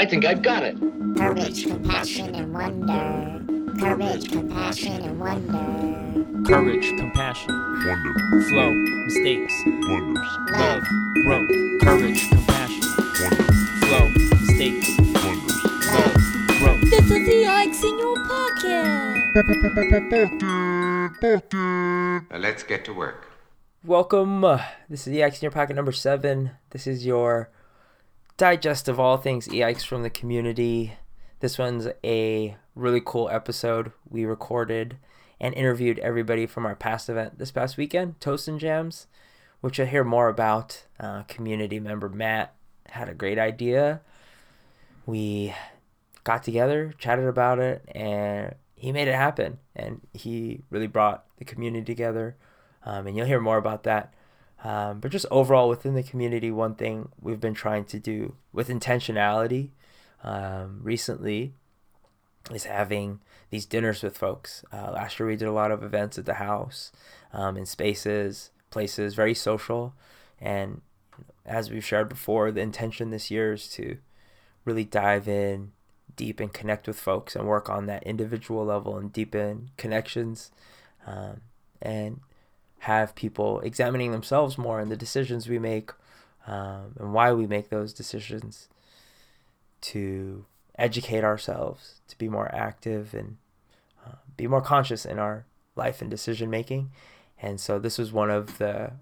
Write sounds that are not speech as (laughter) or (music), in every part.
I think I've got it. Courage, compassion, and wonder. Courage, compassion, and wonder. Courage, compassion, Wonder, flow, mistakes, wonders, love, growth. Courage, compassion, wonder, flow, mistakes, wonders. love, growth. This is the Ike's in your pocket. Now let's get to work. Welcome. Uh, this is the X in your pocket number seven. This is your digest of all things EX from the community. This one's a really cool episode. We recorded and interviewed everybody from our past event this past weekend, Toast and Jams, which you'll hear more about. Uh, community member Matt had a great idea. We got together, chatted about it, and he made it happen. And he really brought the community together. Um, and you'll hear more about that. Um, but just overall within the community, one thing we've been trying to do with intentionality um, recently is having these dinners with folks. Uh, last year we did a lot of events at the house, um, in spaces, places, very social. And as we've shared before, the intention this year is to really dive in deep and connect with folks and work on that individual level and deepen connections um, and have people examining themselves more and the decisions we make um, and why we make those decisions to educate ourselves to be more active and uh, be more conscious in our life and decision making. And so this was one of the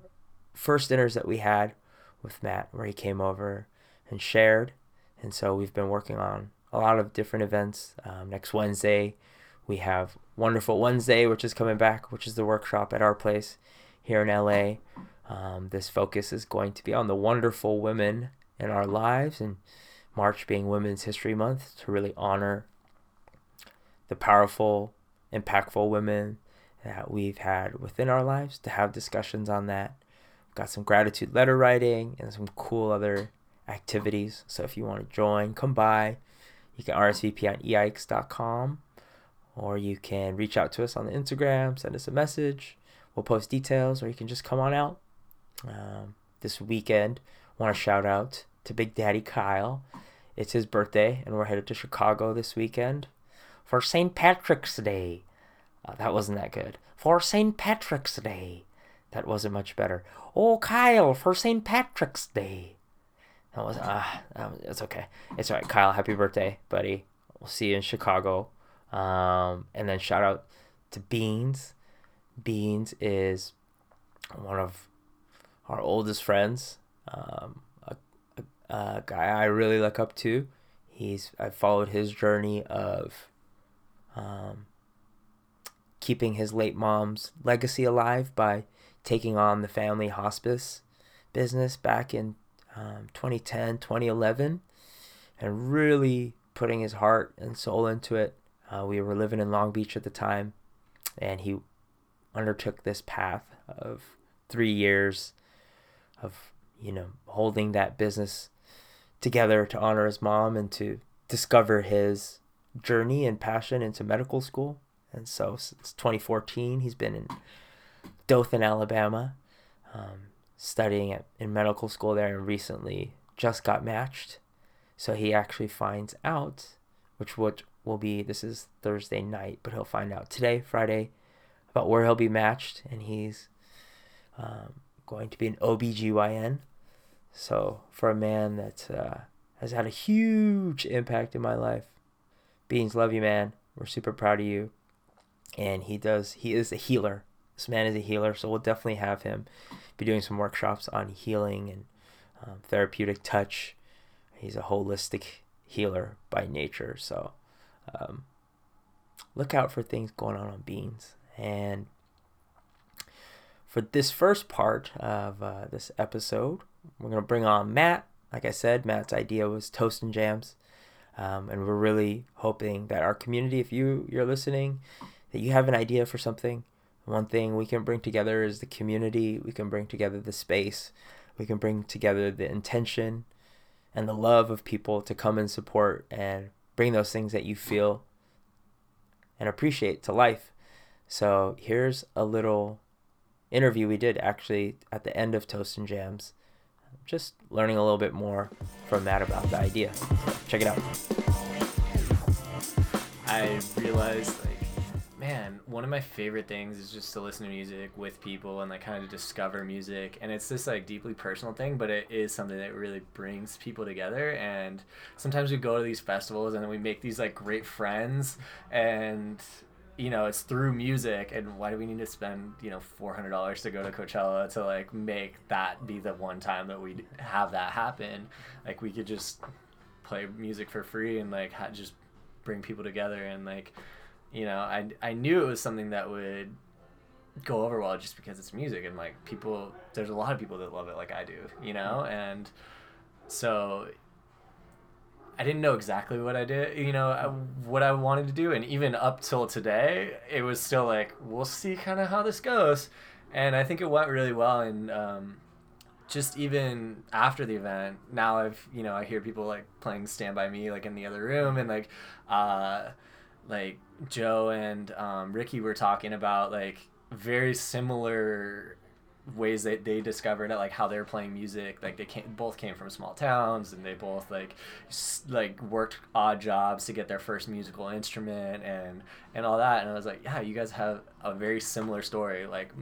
first dinners that we had with matt where he came over and shared. And so we've been working on a lot of different events um, next wednesday we have Wonderful Wednesday, which is coming back, which is the workshop at our place here in LA. Um, this focus is going to be on the wonderful women in our lives, and March being Women's History Month to really honor the powerful, impactful women that we've had within our lives, to have discussions on that. We've got some gratitude letter writing and some cool other activities. So if you want to join, come by. You can RSVP on eikes.com or you can reach out to us on the Instagram, send us a message. We'll post details, or you can just come on out. Um, this weekend, want to shout out to Big Daddy Kyle. It's his birthday, and we're headed to Chicago this weekend for St. Patrick's Day. Uh, that wasn't that good. For St. Patrick's Day. That wasn't much better. Oh, Kyle, for St. Patrick's Day. That was ah, uh, it's okay. It's all right, Kyle. Happy birthday, buddy. We'll see you in Chicago. Um, and then shout out to Beans. Beans is one of our oldest friends, um, a, a, a guy I really look up to. He's I followed his journey of um, keeping his late mom's legacy alive by taking on the family hospice business back in um, 2010, 2011, and really putting his heart and soul into it. Uh, we were living in Long Beach at the time, and he undertook this path of three years of, you know, holding that business together to honor his mom and to discover his journey and passion into medical school. And so since 2014, he's been in Dothan, Alabama, um, studying at, in medical school there, and recently just got matched. So he actually finds out, which would will be this is Thursday night, but he'll find out today, Friday, about where he'll be matched, and he's um, going to be an OBGYN. So for a man that uh, has had a huge impact in my life, Beans, love you, man. We're super proud of you. And he does. He is a healer. This man is a healer, so we'll definitely have him be doing some workshops on healing and um, therapeutic touch. He's a holistic healer by nature, so um, look out for things going on on Beans. And for this first part of uh, this episode, we're going to bring on Matt. Like I said, Matt's idea was toast and jams. Um, and we're really hoping that our community, if you, you're listening, that you have an idea for something. One thing we can bring together is the community. We can bring together the space. We can bring together the intention and the love of people to come and support and bring those things that you feel and appreciate to life. So here's a little interview we did actually at the end of Toast and Jams. just learning a little bit more from that about the idea. Check it out. I realized like man, one of my favorite things is just to listen to music with people and like kind of discover music. And it's this like deeply personal thing, but it is something that really brings people together. And sometimes we go to these festivals and we make these like great friends and you know, it's through music and why do we need to spend, you know, four hundred dollars to go to Coachella to like make that be the one time that we have that happen? Like we could just play music for free and like ha- just bring people together and like you know I, I knew it was something that would go over well just because it's music and like people there's a lot of people that love it like i do you know? And so i didn't know exactly what i did you know I, what i wanted to do. And even up till today it was still like we'll see kind of how this goes. And i think it went really well. And um, just even after the event now i've you know i hear people like playing stand by me like in the other room. And like uh like joe and um, ricky were talking about like very similar ways that they discovered it like how they're playing music. Like they came, both came from small towns and they both like s- like worked odd jobs to get their first musical instrument and and all that. And i was like yeah you guys have a very similar story like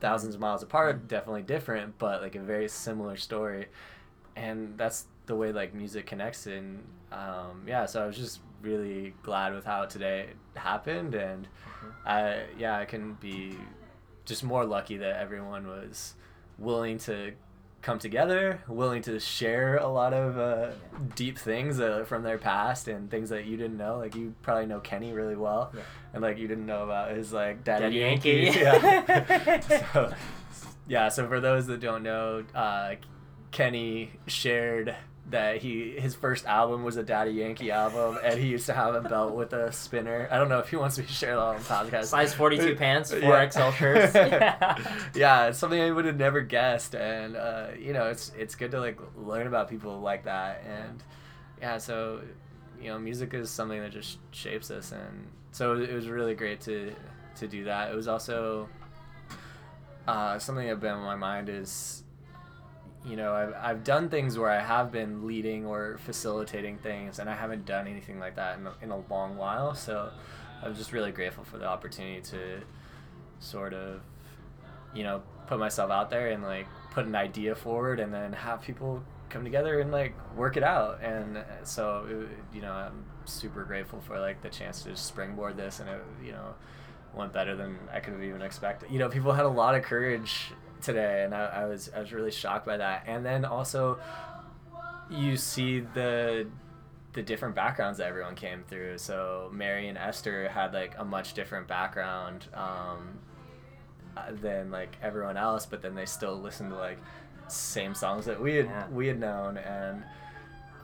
thousands of miles apart definitely different but like a very similar story. And that's the way like music connects and um, yeah so i was just really glad with how today happened and i yeah i can be just more lucky that everyone was willing to come together willing to share a lot of uh, deep things uh, from their past and things that you didn't know. Like you probably know kenny really well Yeah. and like you didn't know about his like daddy, Daddy yankee, Yankee. (laughs) yeah. (laughs) So, yeah so for those that don't know uh, kenny shared that he his first album was a Daddy Yankee album, and he used to have a belt with a spinner. I don't know if he wants me to share that on the podcast. Size 42 pants, Yeah. 4XL shirts. Yeah. (laughs) yeah, it's something I would have never guessed, and uh, you know, it's it's good to like learn about people like that, and yeah, so you know, music is something that just shapes us, and so it was really great to to do that. It was also uh, something that been on my mind is you know I've, I've done things where i have been leading or facilitating things and i haven't done anything like that in a, in a long while. So i'm just really grateful for the opportunity to sort of you know put myself out there and like put an idea forward and then have people come together and like work it out. And uh, so it, you know i'm super grateful for like the chance to springboard this and it you know went better than i could have even expected. You know people had a lot of courage today and I, I was i was really shocked by that. And then also you see the the different backgrounds that everyone came through. So mary and esther had like a much different background um, uh, than like everyone else but then they still listened to like same songs that we had Yeah. we had known. And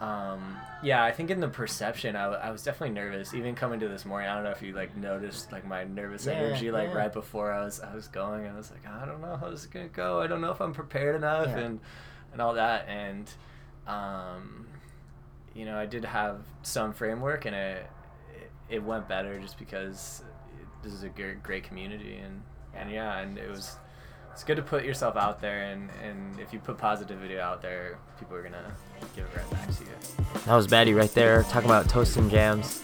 um, yeah i think in the perception I was definitely nervous even coming to this morning. I don't know if you like noticed like my nervous Yeah, energy like yeah. right before i was i was going. I was like i don't know how this is gonna go. I don't know if i'm prepared enough Yeah. and and all that. And um, you know i did have some framework and it it, it went better just because this is a great, great community and and yeah and it was it's good to put yourself out there and and if you put positivity out there people are gonna give it right back to you That was Maddie right there, talking about toast and jams.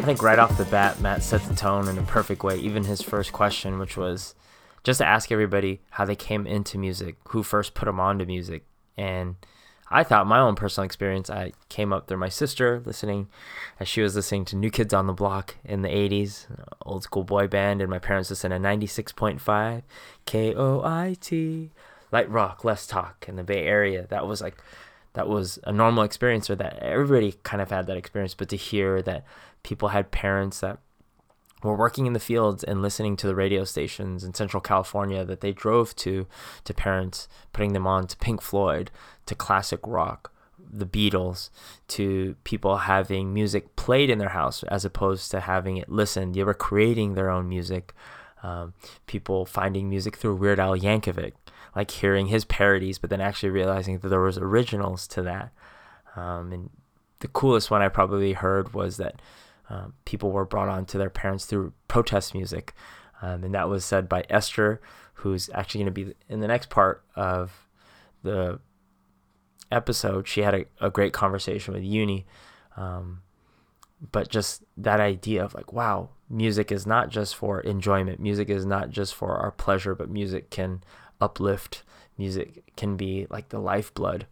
I think right off the bat, Matt set the tone in a perfect way. Even his first question, which was just to ask everybody how they came into music, who first put them onto music. And I thought my own personal experience, I came up through my sister listening as she was listening to New Kids on the Block in the 80s, old school boy band, and my parents listened to 96.5 KOIT, light rock, less talk in the Bay Area. That was like that was a normal experience or that everybody kind of had that experience but to hear that people had parents that were working in the fields and listening to the radio stations in central california that they drove to to parents putting them on to pink floyd to classic rock the beatles to people having music played in their house as opposed to having it listened they were creating their own music um, people finding music through weird al yankovic like hearing his parodies, but then actually realizing that there was originals to that. Um, and the coolest one I probably heard was that um, people were brought on to their parents through protest music, um, and that was said by Esther, who's actually going to be in the next part of the episode, she had a, a great conversation with Uni. Um, but just that idea of like, wow, music is not just for enjoyment. Music is not just for our pleasure, but music can uplift. Music can be like the lifeblood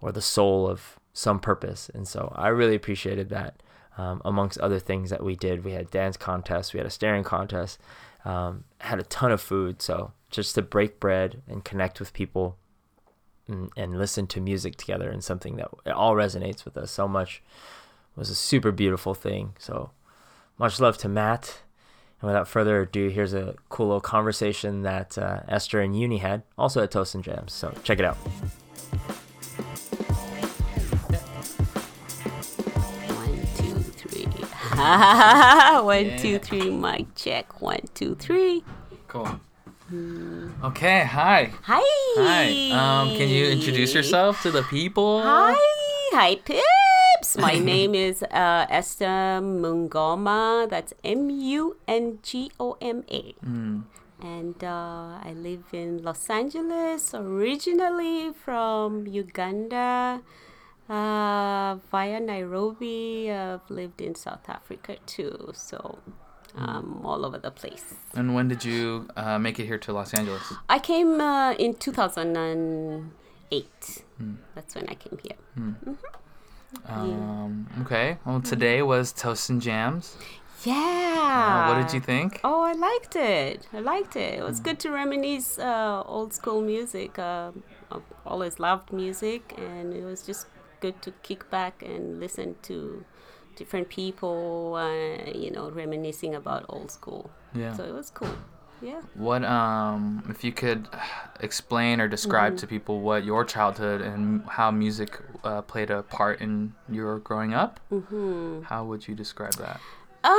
or the soul of some purpose. And so I really appreciated that. Um, amongst other things that we did, we had dance contests, we had a staring contest, um, had a ton of food. So just to break bread and connect with people and, and listen to music together and something that it all resonates with us so much was a super beautiful thing. So much love to Matt. And without further ado, here's a cool little conversation that uh, Esther and Uni had, also at Toast and Jams. So check it out. (laughs) One, two, three. Mic check. One, two, three. Cool. Okay, hi. Hi. Hi. Um, can you introduce yourself to the people? Hi. Hi, Pips. My (laughs) name is uh, Esther Mungoma. That's M U N G O M A. And uh, I live in Los Angeles, originally from Uganda, uh, via Nairobi. I've lived in South Africa too, so um, all over the place. And when did you uh, make it here to Los Angeles? I came uh, in 2008. That's when I came here. Um, okay. Well, today was Toast and Jams. Yeah. Uh, what did you think? Oh, I liked it. I liked it. It was good to reminisce uh, old school music. Uh, I've always loved music, and it was just good to kick back and listen to different people, uh, you know, reminiscing about old school. Yeah. So it was cool. Yeah. What um, if you could explain or describe Mm-hmm. to people what your childhood and how music uh, played a part in your growing up? Mm-hmm. How would you describe that? Uh,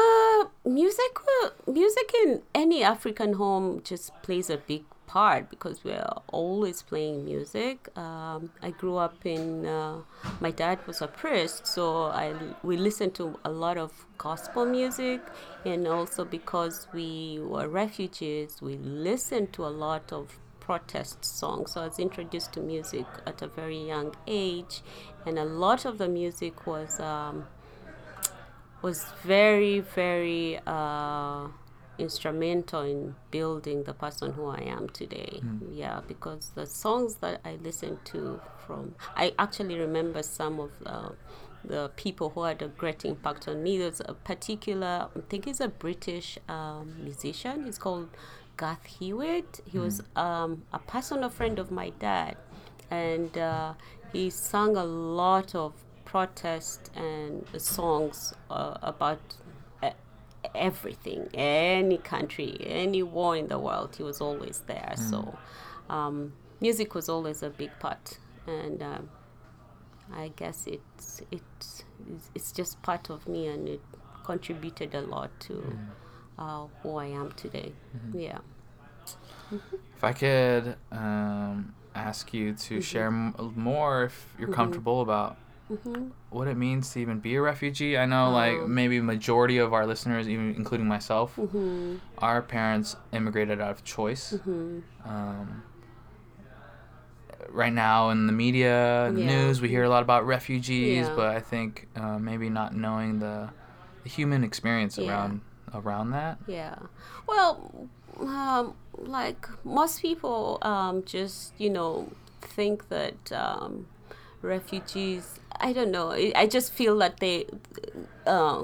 uh, music in any African home just plays a big part because we're always playing music. Um, I grew up in. Uh, my dad was a priest, so I we listened to a lot of gospel music, and also because we were refugees, we listened to a lot of protest songs. So I was introduced to music at a very young age, and a lot of the music was. Um, was very very uh, instrumental in building the person who I am today. Yeah, because the songs that I listened to from, I actually remember some of uh, the people who had a great impact on me. There's a particular, I think he's a British um, musician. He's called Garth Hewitt. He was um, a personal friend of my dad, and uh, he sang a lot of protest and songs uh, about uh, everything, any country, any war in the world. He was always there. So, um, music was always a big part, and um, I guess it's it's it's just part of me, and it contributed a lot to uh, who I am today. Yeah. If I could um, ask you to Mm-hmm. share m- more, if you're comfortable about Mm-hmm. what it means to even be a refugee. I know, Oh. like maybe majority of our listeners, even including myself, Mm-hmm. our parents immigrated out of choice. Um, right now in the media, Yeah. news, we hear a lot about refugees, Yeah. but I think uh, maybe not knowing the, the human experience Yeah. around around that. Yeah. Well, um, like most people um, just, you know, think that um, refugees, I don't know, I, just feel that they uh,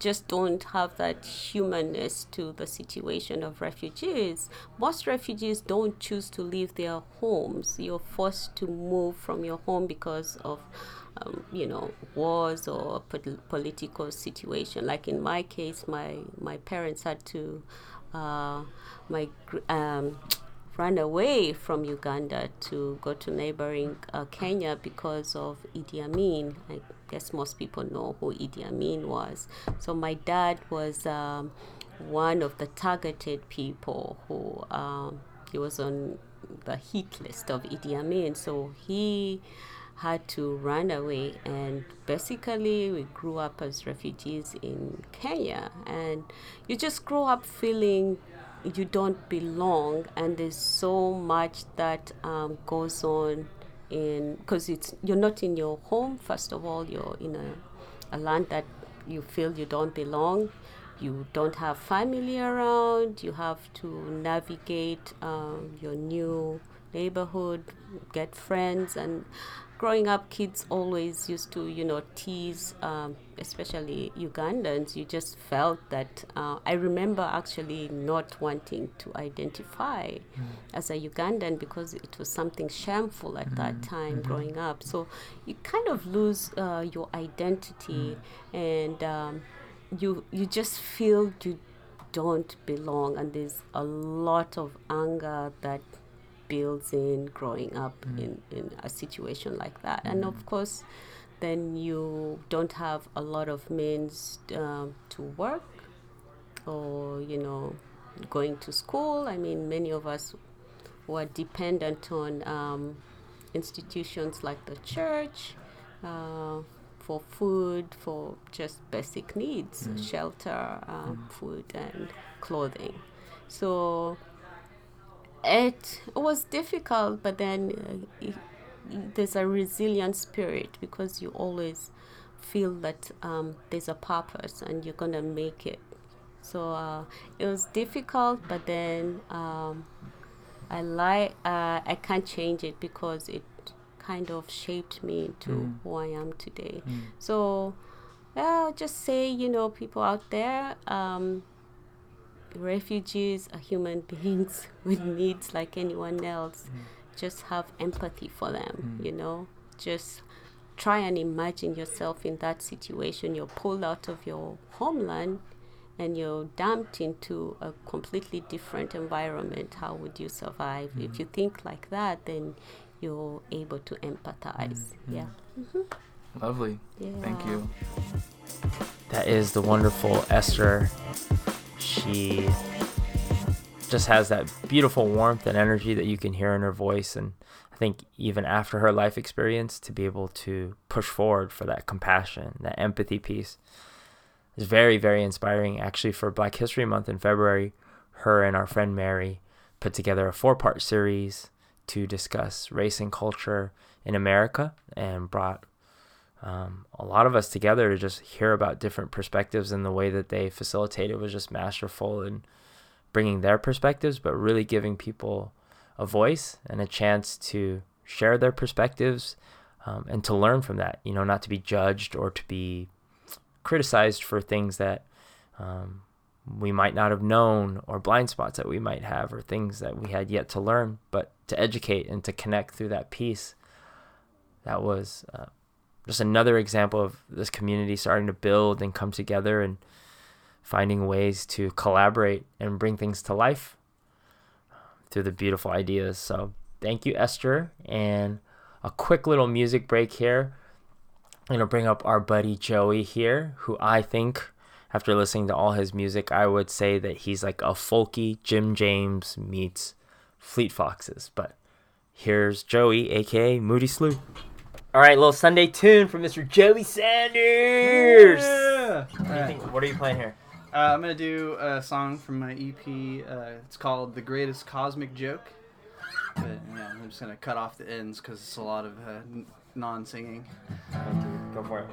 just don't have that humanness to the situation of refugees. Most refugees don't choose to leave their homes. You're forced to move from your home because of um, you know wars or pol- political situation like in my case my my parents had to uh, my um, run away from Uganda to go to neighboring uh, Kenya because of Idi Amin. I guess most people know who Idi Amin was. So my dad was um, one of the targeted people who um, he was on the hit list of Idi Amin. So he had to run away and basically we grew up as refugees in Kenya and you just grow up feeling you don't belong and there's so much that um, goes on in because it's you're not in your home. First of all, you're in a, a land that you feel you don't belong. You don't have family around. You have to navigate um, your new neighborhood, get friends, and growing up, kids always used to, you know, tease, um, especially Ugandans. You just felt that. Uh, I remember actually not wanting to identify as a Ugandan because it was something shameful at that time growing up. So you kind of lose uh, your identity, and um, you you just feel you don't belong, and there's a lot of anger that builds in growing up in, in a situation like that. And of course, then you don't have a lot of means um, to work or, you know, going to school. I mean, many of us were dependent on um, institutions like the church uh, for food, for just basic needs, shelter, um, food, and clothing. So it was difficult, but then uh, i- there's a resilient spirit because you always feel that um, there's a purpose and you're gonna make it. So uh, it was difficult, but then um, I like uh, I can't change it because it kind of shaped me into who I am today. So yeah, I'll just say you know people out there. Um, refugees are human (laughs) beings with mm. needs like anyone else. Mm. Just have empathy for them, mm. you know. Just try and imagine yourself in that situation. You're pulled out of your homeland and you're dumped into a completely different environment. How would you survive? If you think like that, then you're able to empathize. Mm-hmm. Yeah. Mm-hmm. Lovely. Thank you. That is the wonderful Esther. She just has that beautiful warmth and energy that you can hear in her voice. And I think even after her life experience, to be able to push forward for that compassion, that empathy piece is very, very inspiring. Actually, for Black History Month in February, her and our friend Mary put together a four part series to discuss race and culture in America and brought um, a lot of us together to just hear about different perspectives and the way that they facilitated was just masterful in bringing their perspectives, but really giving people a voice and a chance to share their perspectives um, and to learn from that. You know, not to be judged or to be criticized for things that um, we might not have known or blind spots that we might have or things that we had yet to learn, but to educate and to connect through that piece. That was uh, just another example of this community starting to build and come together and finding ways to collaborate and bring things to life through the beautiful ideas. So thank you, Esther. And a quick little music break here. I'm gonna bring up our buddy Joey here, who I think, after listening to all his music, I would say that he's like a folky Jim James meets Fleet Foxes. But here's Joey, aka Moody Slough. All right, little Sunday tune from Mr. Joey Sanders. Yeah. What, do you think, what are you playing here? Uh, I'm gonna do a song from my EP. Uh, it's called "The Greatest Cosmic Joke." But yeah, I'm just gonna cut off the ends because it's a lot of uh, n- non-singing. Go for it.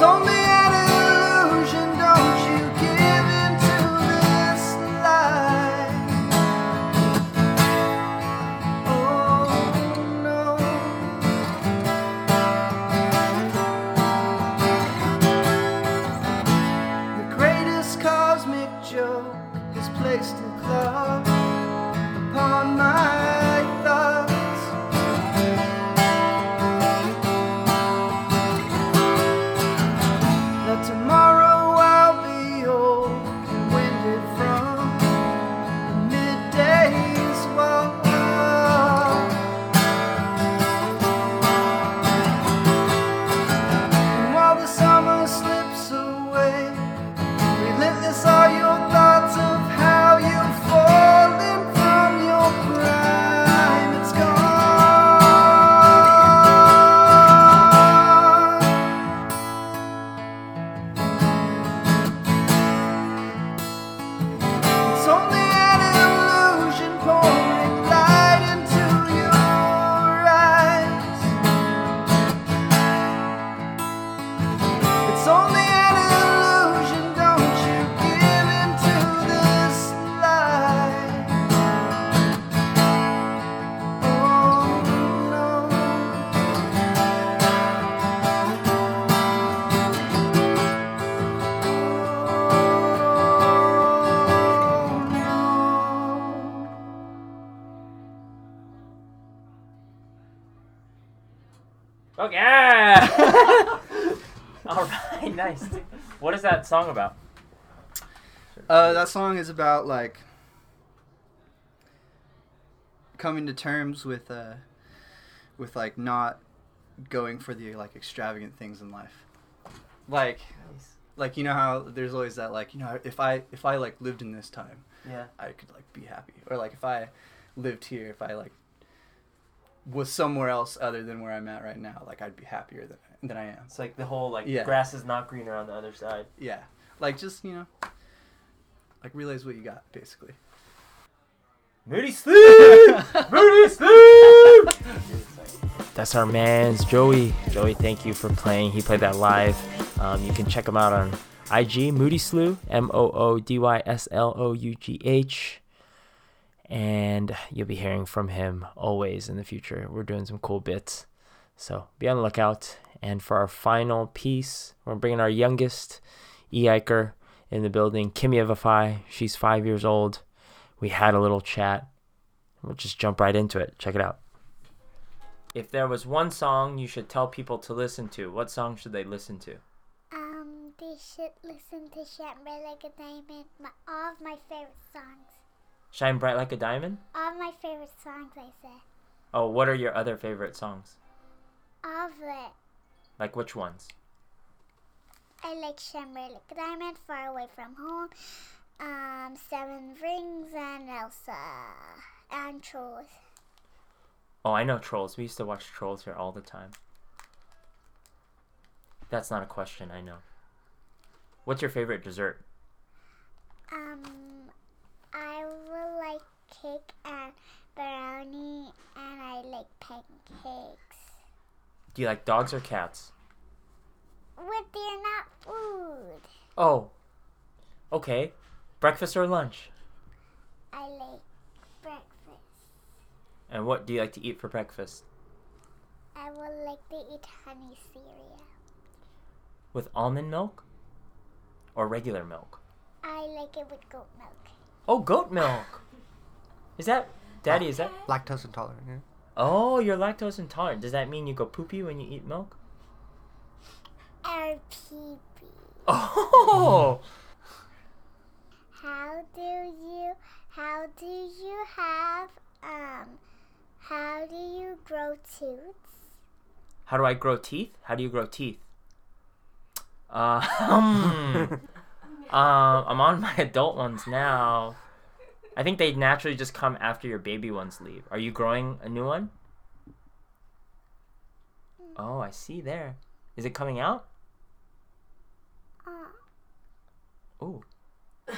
It's song about? Uh, that song is about like coming to terms with uh, with like not going for the like extravagant things in life. Like, like you know how there's always that like you know if I if I like lived in this time, Yeah. I could like be happy, or like if I lived here, if I like was somewhere else other than where I'm at right now, like I'd be happier than than I am. It's like the whole like Yeah. grass is not greener on the other side. Yeah, like just you know, like realize what you got basically. Moody sleep. (laughs) Moody sleep. That's our man's Joey. Joey, thank you for playing. He played that live. Um, you can check him out on IG, Moody Slough, M O O D Y S L O U G H. And you'll be hearing from him always in the future. We're doing some cool bits. So be on the lookout. And for our final piece, we're bringing our youngest E Iker in the building, Kimia Vafai. She's five years old. We had a little chat. We'll just jump right into it. Check it out. If there was one song you should tell people to listen to, what song should they listen to? Um, they should listen to Shine Bright Like a Diamond. My, all of my favorite songs. Shine Bright Like a Diamond? All of my favorite songs, I said. Oh, what are your other favorite songs? All of it. Like which ones? I like Bright Like Diamond, Far Away from Home, um, Seven Rings, and Elsa. And Trolls. Oh, I know Trolls. We used to watch Trolls here all the time. That's not a question, I know. What's your favorite dessert? Um, I will like cake and brownie, and I like pancakes. Do you like dogs or cats? But they're not food. Oh. Okay. Breakfast or lunch? I like breakfast. And what do you like to eat for breakfast? I would like to eat honey cereal. With almond milk? Or regular milk? I like it with goat milk. Oh, goat milk. Is that Daddy, is that Lactose intolerant. Yeah. Oh, you're lactose intolerant. Does that mean you go poopy when you eat milk? Or pee-pee. Oh. How do you, how do you have, um, how do you grow tooths? How do I grow teeth? How do you grow teeth? Uh, um, (laughs) um, (laughs) I'm on my adult ones now. I think they naturally just come after your baby ones leave. Are you growing a new one? Oh, I see there. Is it coming out? Uh, Ooh. this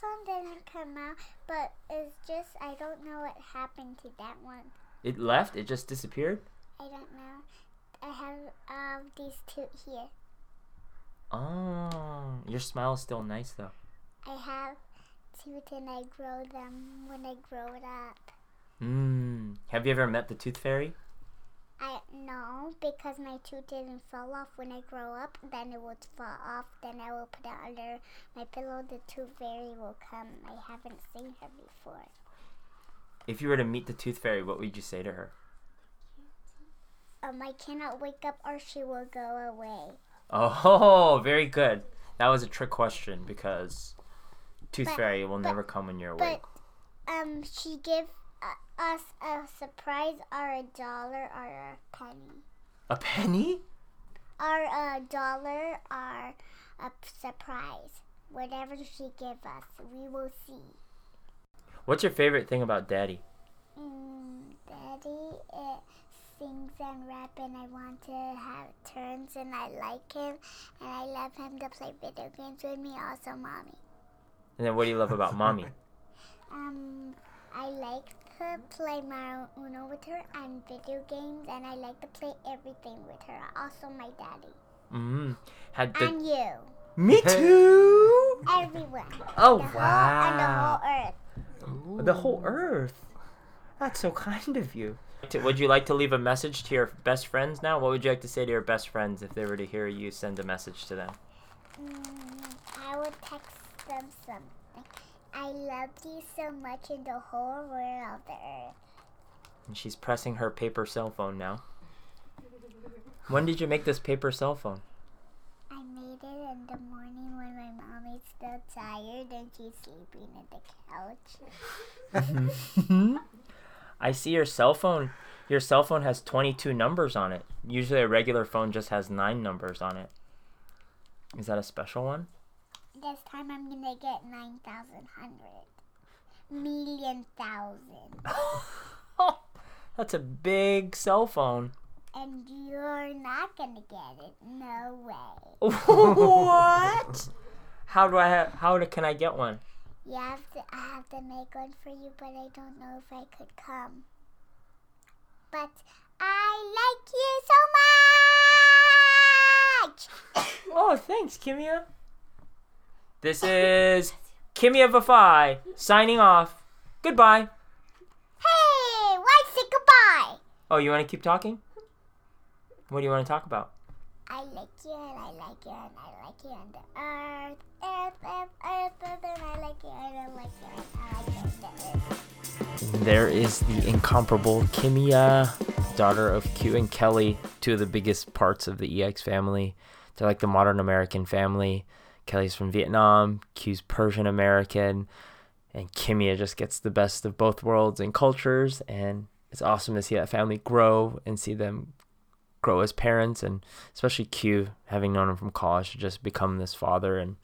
one didn't come out, but it's just I don't know what happened to that one. It left. It just disappeared. I don't know. I have um these two here. Oh, your smile is still nice though. I have teeth and I grow them when I grow it up. Mm. Have you ever met the tooth fairy? I no, because my tooth didn't fall off when I grow up. Then it would fall off. Then I will put it under my pillow. The tooth fairy will come. I haven't seen her before. If you were to meet the tooth fairy, what would you say to her? Um, I cannot wake up or she will go away. Oh, (laughs) very good. That was a trick question because tooth But- fairy will but- never come when you're awake. But um, she give uh, us a surprise or a dollar or a penny. A penny? Or a dollar or a surprise. Whatever she give us, we will see. What's your favorite thing about Daddy? Mm, Daddy it sings and rap, and I want to have turns, and I like him, and I love him to play video games with me. Also, mommy. And then what do you love about Mommy? (laughs) Um, I like to play Mario Uno with her and video games, and I like to play everything with her. Also, my daddy Mm. Had the and you, Me (laughs) too. everyone. Oh the Whole, wow. and the whole earth. The whole earth. That's so kind of you. Would you like to leave a message to your best friends now? What would you like to say to your best friends if they were to hear you send a message to them? Mm, I would text them something. I love you so much in the whole world of the earth. And she's pressing her paper cell phone now. When did you make this paper cell phone? I made it in the morning when my mommy's still tired and she's sleeping at the couch. (laughs) I see your cell phone. Your cell phone has 22 numbers on it. Usually a regular phone just has 9 numbers on it. Is that a special one? This time I'm gonna get 9,100. Million thousand. (laughs) That's a big cell phone. And you're not gonna get it. No way. (laughs) what? How do I have how do, can I get one? You have to, I have to make one for you, but I don't know if I could come. But I like you so much! (coughs) Oh, thanks, Kimia. This is Kimia Vafai signing off. Goodbye. Hey, why say goodbye? Oh, you want to keep talking? What do you want to talk about? I like you and I like you and I like you and the earth, earth, earth, earth, earth, and I like you and I like you and I like you and the earth. There is the incomparable Kimia, daughter of Q and Kelly, two of the biggest parts of the EX family. They're like the modern American family. Kelly's from Vietnam, Q's Persian American, and Kimia just gets the best of both worlds and cultures. And it's awesome to see that family grow and see them grow as parents, and especially Q, having known him from college, to just become this father and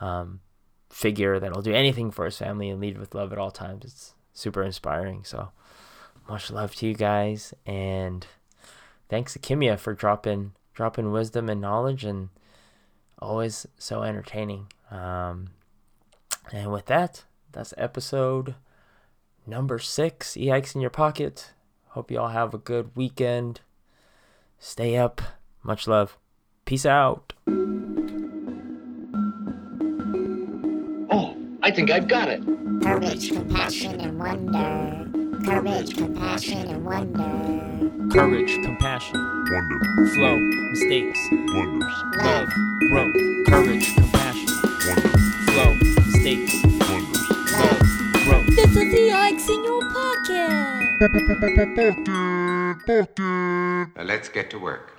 um, figure that'll do anything for his family and lead with love at all times. It's super inspiring. So much love to you guys, and thanks to Kimia for dropping dropping wisdom and knowledge, and always so entertaining. Um, and with that, that's episode number six. E hikes in your pocket. Hope you all have a good weekend. Stay up. Much love. Peace out. Oh, I think I've got it. Courage, compassion, and wonder. Courage, compassion, and wonder. Courage, compassion, Wonder. flow, mistakes, Wonders. love, growth. Courage, compassion, Wonder. flow, mistakes, Wonders. love, growth. This is the Ike's in your pocket. Now let's get to work.